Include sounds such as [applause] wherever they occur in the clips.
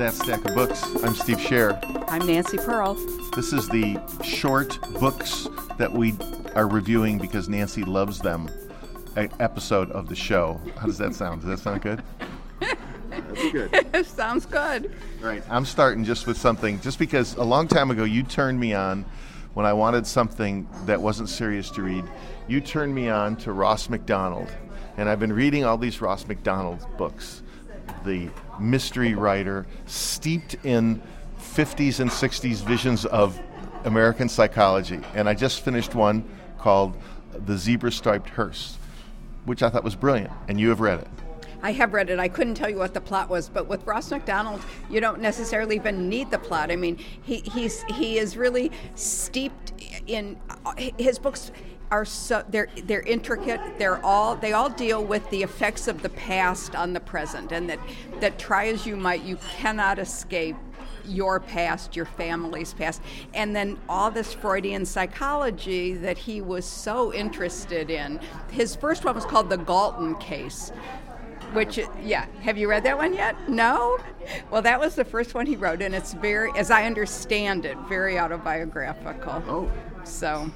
That Stack of Books. I'm Steve Scher. I'm Nancy Pearl. This is the short books that we are reviewing because Nancy loves them episode of the show. How does that sound? Does that sound good? That's good. [laughs] Sounds good. Right. I'm starting just with something, just because a long time ago you turned me on when I wanted something that wasn't serious to read. You turned me on to Ross Macdonald, And I've been reading all these Ross Macdonald books. The mystery writer, steeped in 50s and 60s visions of American psychology. And I just finished one called The Zebra Striped Hearse, which I thought was brilliant. And you have read it. I have read it. I couldn't tell you what the plot was, but with Ross Macdonald, you don't necessarily even need the plot. I mean, he he's he is really steeped in uh, his books are so they're they're intricate. They're all they all deal with the effects of the past on the present, and that that try as you might, you cannot escape your past, your family's past, and then all this Freudian psychology that he was so interested in. His first one was called the Galton case, which yeah have you read that one yet no well that was the first one he wrote and it's very as i understand it very autobiographical oh so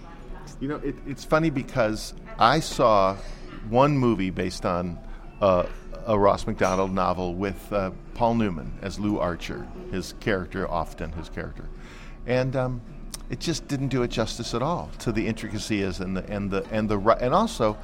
you know, it, it's funny because I saw one movie based on uh, a Ross Macdonald novel with uh, Paul Newman as Lew Archer, his character, often his character, and um, it just didn't do it justice at all to the intricacies and the and the and the and also,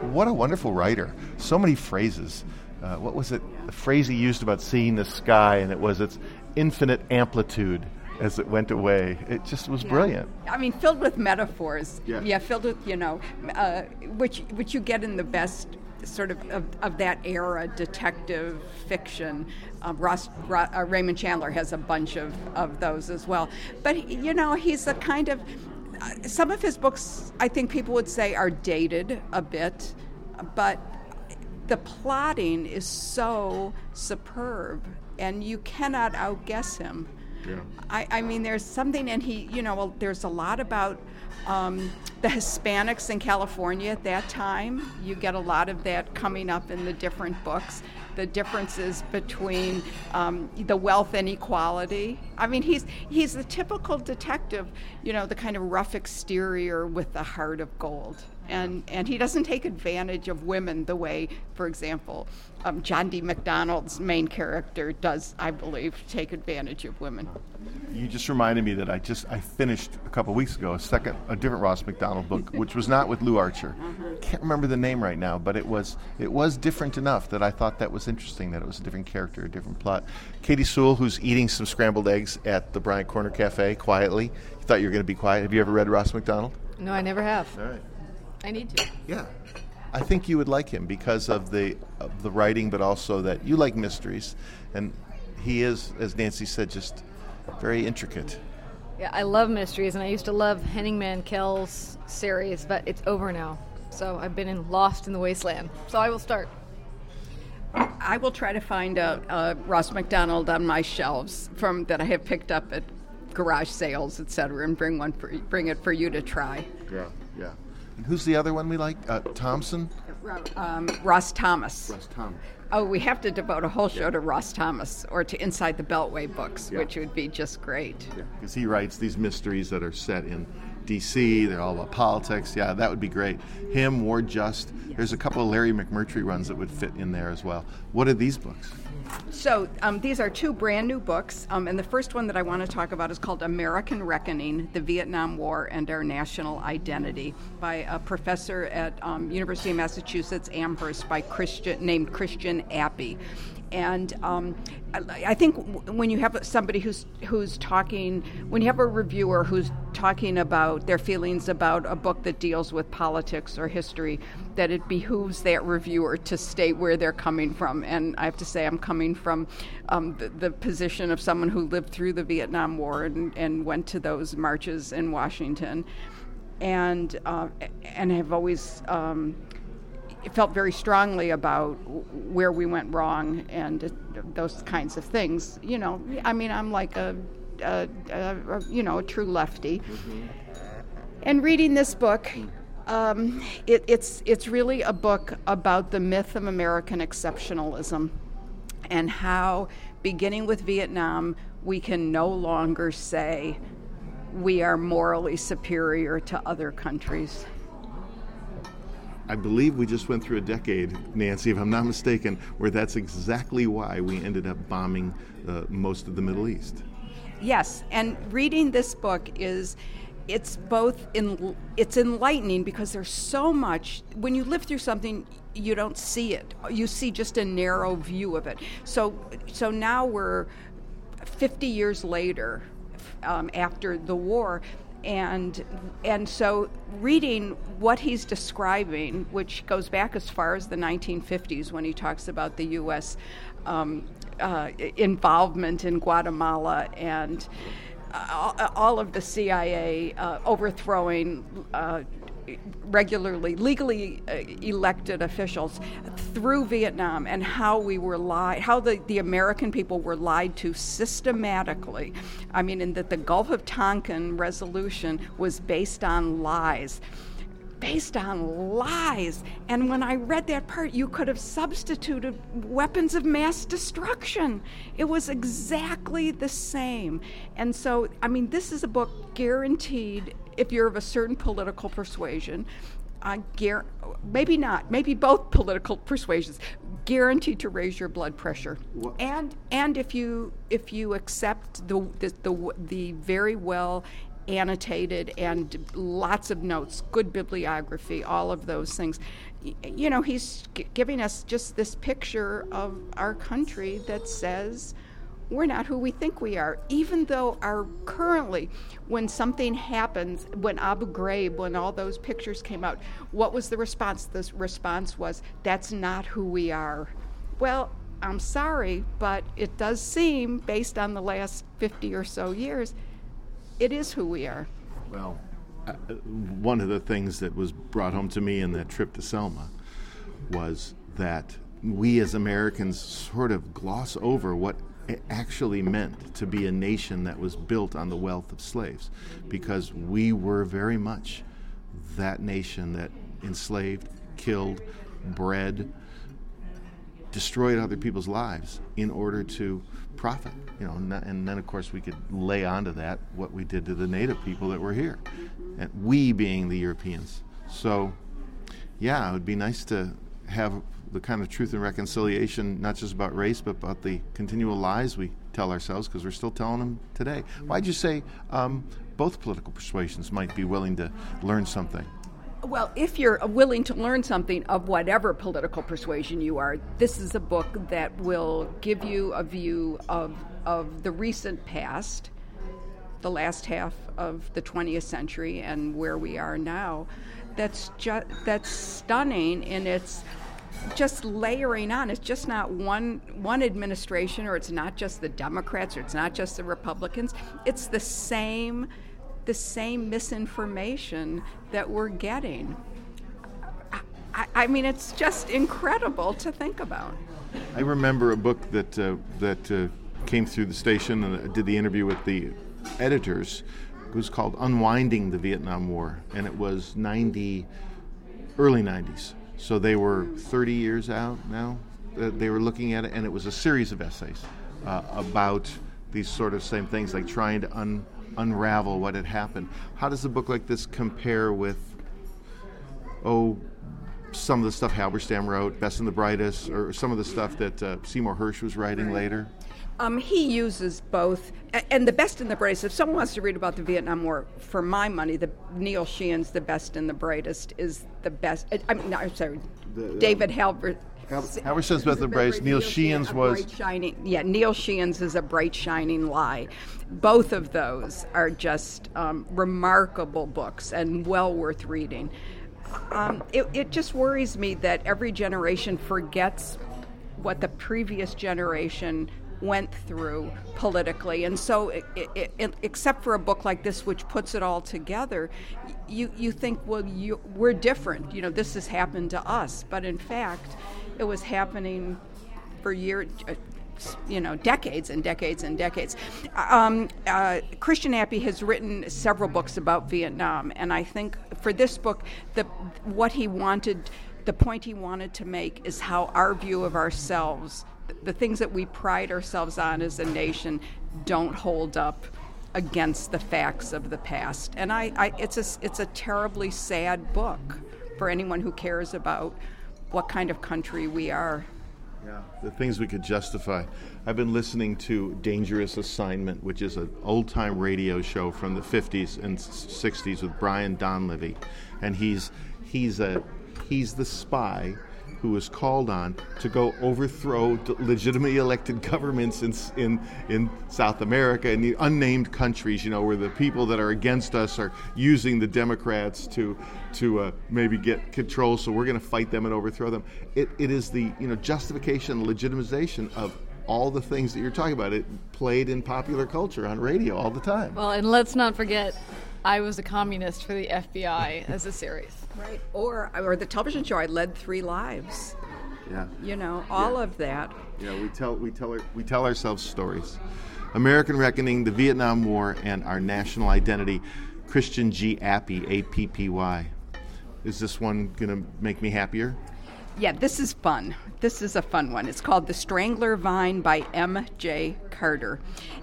what a wonderful writer! So many phrases. Uh, what was it? The phrase he used about seeing the sky, and it was its infinite amplitude as it went away. It just was yeah. brilliant. I mean, filled with metaphors. Yeah, yeah filled with you know, uh, which which you get in the best sort of of, of that era detective fiction. Um, Ross, uh, Raymond Chandler has a bunch of, of those as well. But you know, he's a kind of uh, some of his books. I think people would say are dated a bit, but the plotting is so superb, and you cannot outguess him. Yeah. I, I mean, there's something, and he, you know, there's a lot about um, the Hispanics in California at that time. You get a lot of that coming up in the different books. The differences between um, the wealth inequality. I mean, he's he's the typical detective, you know, the kind of rough exterior with the heart of gold and and he doesn't take advantage of women the way, for example, um, John D. Macdonald's main character does, I believe, take advantage of women. You just reminded me that I just I finished a couple weeks ago a second a different Ross Macdonald book, [laughs] which was not with Lew Archer. Uh-huh. Can't remember the name right now, but it was it was different enough that I thought that was interesting. That it was a different character, a different plot. Katie Sewell, who's eating some scrambled eggs at the Bryant Corner Cafe quietly. You thought you were going to be quiet. Have you ever read Ross Macdonald? No, I never have. All right. I need to. Yeah. I think you would like him because of the of the writing, but also that you like mysteries, and he is, as Nancy said, just very intricate. Yeah, I love mysteries, and I used to love Henning Mankell's series, but it's over now. So I've been in lost in the wasteland. So I will start. I will try to find a, a Ross Macdonald on my shelves from that I have picked up at garage sales, etc., and bring one for bring it for you to try. Yeah, yeah. And who's the other one we like? Uh, Thompson? Um, Ross Thomas. Ross Thomas. Oh, we have to devote a whole show to Ross Thomas or to Inside the Beltway books, yeah. which would be just great. Yeah, because he writes these mysteries that are set in D.C. They're all about politics. Yeah, that would be great. Him, Ward Just. There's a couple of Larry McMurtry runs that would fit in there as well. What are these books? So um, these are two brand new books, um, and the first one that I want to talk about is called American Reckoning: The Vietnam War and Our National Identity by a professor at um, University of Massachusetts Amherst by Christian named Christian Appy. And um, I think when you have somebody who's who's talking, when you have a reviewer who's talking about their feelings about a book that deals with politics or history, that it behooves that reviewer to state where they're coming from. And I have to say, I'm coming from um, the, the, position of someone who lived through the Vietnam War and, and went to those marches in Washington, and uh, and have always. Um, felt very strongly about where we went wrong and those kinds of things. You know, I mean, I'm like a, a, a you know, a true lefty. Mm-hmm. And reading this book, um, it, it's it's really a book about the myth of American exceptionalism and how beginning with Vietnam, we can no longer say we are morally superior to other countries. I believe we just went through a decade, Nancy, if I'm not mistaken, where that's exactly why we ended up bombing uh, most of the Middle East. Yes, and reading this book is it's both in it's enlightening because there's so much when you live through something you don't see it you see just a narrow view of it so so now we're 50 years later um, after the war and and so reading what he's describing, which goes back as far as the 1950s when he talks about the U.S. Um, uh, involvement in Guatemala and uh, all of the CIA uh, overthrowing uh, regularly, legally uh, elected officials through Vietnam and how we were lied, how the, the American people were lied to systematically. I mean, in that the Gulf of Tonkin resolution was based on lies based on lies. And when I read that part, you could have substituted weapons of mass destruction. It was exactly the same. And so, I mean, this is a book guaranteed if you're of a certain political persuasion. I gar- maybe not, maybe both political [laughs] persuasions, guaranteed to raise your blood pressure. What? And and if you if you accept the the the, the very well annotated and lots of notes, good bibliography, all of those things. You know, he's g- giving us just this picture of our country that says we're not who we think we are, even though our currently, when something happens, when Abu Ghraib, when all those pictures came out, what was the response? The response was, that's not who we are. Well, I'm sorry, but it does seem, based on the last 50 or so years, it is who we are. Well, uh, one of the things that was brought home to me in that trip to Selma was that we as Americans sort of gloss over what it actually meant to be a nation that was built on the wealth of slaves because we were very much that nation that enslaved, killed, bred, destroyed other people's lives in order to profit. You know, and then of course we could lay onto that what we did to the native people that were here, and we being the Europeans. So, yeah, it would be nice to have the kind of truth and reconciliation, not just about race, but about the continual lies we tell ourselves, because we're still telling them today. Why'd you say um, both political persuasions might be willing to learn something? Well, if you're willing to learn something of whatever political persuasion you are, this is a book that will give you a view of, of the recent past, the last half of the 20th century, and where we are now. That's just that's stunning in its just layering on. It's just not one one administration, or it's not just the Democrats, or it's not just the Republicans. It's the same the same misinformation that we're getting. I, I mean, it's just incredible to think about. I remember a book that uh, that uh, came through the station and I did the interview with the editors. It was called "Unwinding the Vietnam War," and it was ninety, early '90s. So they were 30 years out now. They were looking at it, and it was a series of essays uh, about these sort of same things, like trying to un- unravel what had happened. How does a book like this compare with, oh, some of the stuff Halberstam wrote, Best and the Brightest, or some of the stuff that uh, Seymour Hersh was writing later? Um, he uses both, and the best and the brightest. If someone wants to read about the Vietnam War, for my money, the Neil Sheehan's "The Best and the Brightest" is the best. I mean, no, I'm sorry, the, David Halbert. Halberstam's Best and the Brightest. Neil Sheehan's was shining. Yeah, Neil Sheehan's is a bright shining lie. Both of those are just um, remarkable books and well worth reading. Um, it, it just worries me that every generation forgets what the previous generation went through politically. And so, it, it, it, except for a book like this, which puts it all together, you, you think, well, you, we're different. You know, this has happened to us. But in fact, it was happening for years. You know, decades and decades and decades. Um, uh, Christian Appy has written several books about Vietnam, and I think for this book, the what he wanted the point he wanted to make is how our view of ourselves the things that we pride ourselves on as a nation don't hold up against the facts of the past. And I, I it's a it's a terribly sad book for anyone who cares about what kind of country we are. Yeah, the things we could justify. I've been listening to Dangerous Assignment, which is an old time radio show from the 50s and 60s with Brian Donlevy. And he's, he's, a, he's the spy who was called on to go overthrow legitimately elected [laughs] governments in, in, in South America and the unnamed countries, you know, where the people that are against us are using the Democrats to, to uh, maybe get control, so we're going to fight them and overthrow them. It, it is the you know, justification, legitimization of all the things that you're talking about. It played in popular culture on radio all the time. Well, and let's not forget I was a communist for the FBI as a series. Right. Or or the television show I led three lives. Yeah. You know, all Yeah. of that. Yeah, we tell we tell we tell ourselves stories. American Reckoning, the Vietnam War, and our national identity. Christian G. Appy, A P P Y. Is this one gonna make me happier? Yeah, this is fun. This is a fun one. It's called The Strangler Vine by M. J. Carter.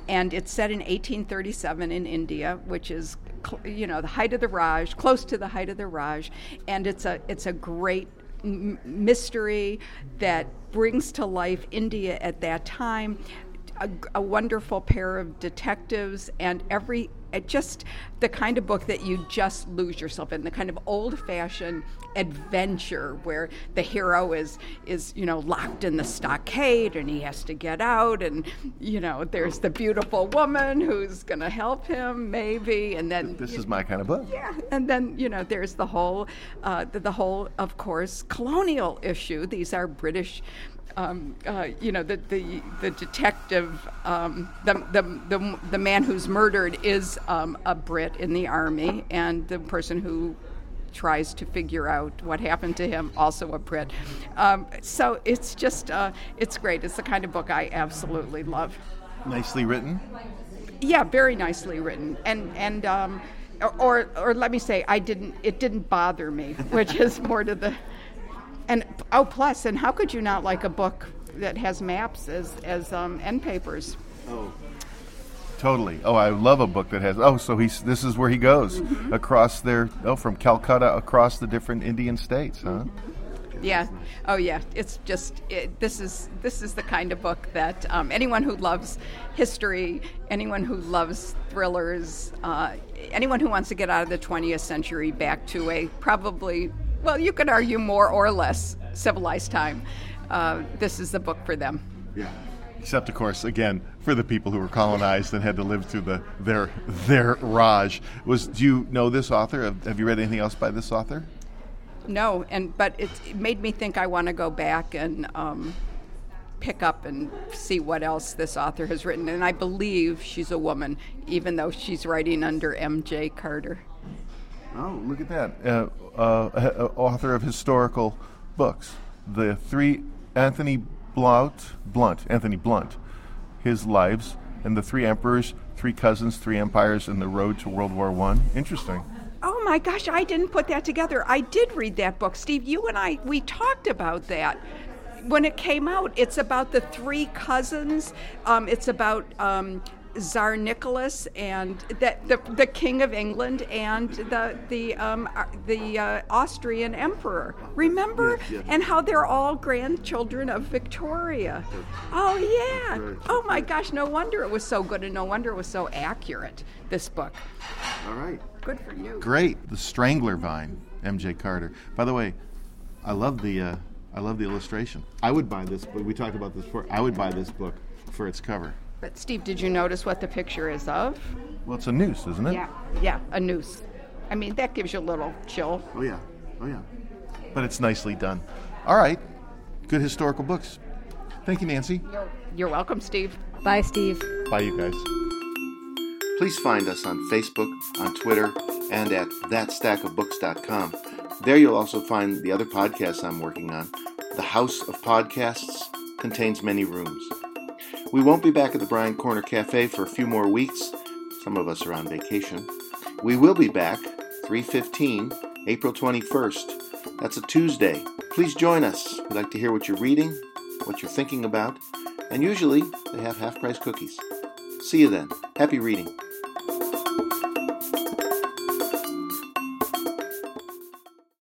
And it's set in 1837 in India, which is cl- you know, the height of the Raj, close to the height of the Raj, and it's a it's a great m- mystery that brings to life India at that time. A, a wonderful pair of detectives and every it just the kind of book that you just lose yourself in the kind of old-fashioned adventure where the hero is is you know locked in the stockade and he has to get out and you know there's the beautiful woman who's going to help him maybe and then This is my kind of book. yeah, and then you know there's the whole, uh, the, the whole, of course, colonial issue. These are British, um, uh, you know, the the the detective, um, the, the the the man who's murdered is um, a Brit in the army, and the person who tries to figure out what happened to him also a Brit. Um, so it's just uh, it's great. It's the kind of book I absolutely love. Nicely written. Yeah, very nicely written, and and um, or, or or let me say, I didn't. It didn't bother me, which is more to the. And oh, plus, and how could you not like a book that has maps as as um, end papers? Oh. Totally. Oh, I love a book that has. Oh, so he's. This is where he goes across there. Oh, from Calcutta across the different Indian states, huh? Yeah. Oh, yeah. It's just it, this is this is the kind of book that um, anyone who loves history, anyone who loves thrillers, uh, anyone who wants to get out of the 20th century back to a probably well, you could argue more or less civilized time. Uh, this is the book for them. Yeah. Except, of course, again, for the people who were colonized and had to live through the their their Raj. Was do you know this author? Have, have you read anything else by this author? No, and but it, it made me think I want to go back and um, pick up and see what else this author has written. And I believe she's a woman, even though she's writing under M.J. Carter. Oh, look at that! Uh, uh, uh, author of historical books. The three Anthony Blount, Blunt, Anthony Blunt, his lives, and the three emperors, three cousins, three empires, and the road to World War One. Interesting. Oh my gosh, I didn't put that together. I did read that book, Steve. You and I, we talked about that when it came out. It's about the three cousins. Um, it's about um, Tsar Nicholas and the, the the King of England and the the um, uh, the uh, Austrian Emperor. Remember, Yes, yes. and how they're all grandchildren of Victoria. Oh yeah. Oh my gosh, no wonder it was so good, and no wonder it was so accurate. This book. All right. Good for you. Great. The Strangler Vine, M.J. Carter. By the way, I love the uh, I love the illustration. I would buy this, but we talked about this before. I would buy this book for its cover. But Steve, did you notice what the picture is of? Well, it's a noose, isn't it? Yeah, yeah, a noose. I mean, that gives you a little chill. Oh yeah. Oh yeah. But it's nicely done. All right. Good historical books. Thank you, Nancy. You're welcome, Steve. Bye, Steve. Bye, you guys. Please find us on Facebook, on Twitter, and at thatstackofbooks.com. There you'll also find the other podcasts I'm working on. The House of Podcasts contains many rooms. We won't be back at the Bryant Corner Cafe for a few more weeks. Some of us are on vacation. We will be back 315, April 21st. That's a Tuesday. Please join us. We'd like to hear what you're reading, what you're thinking about, and usually they have half price cookies. See you then. Happy reading.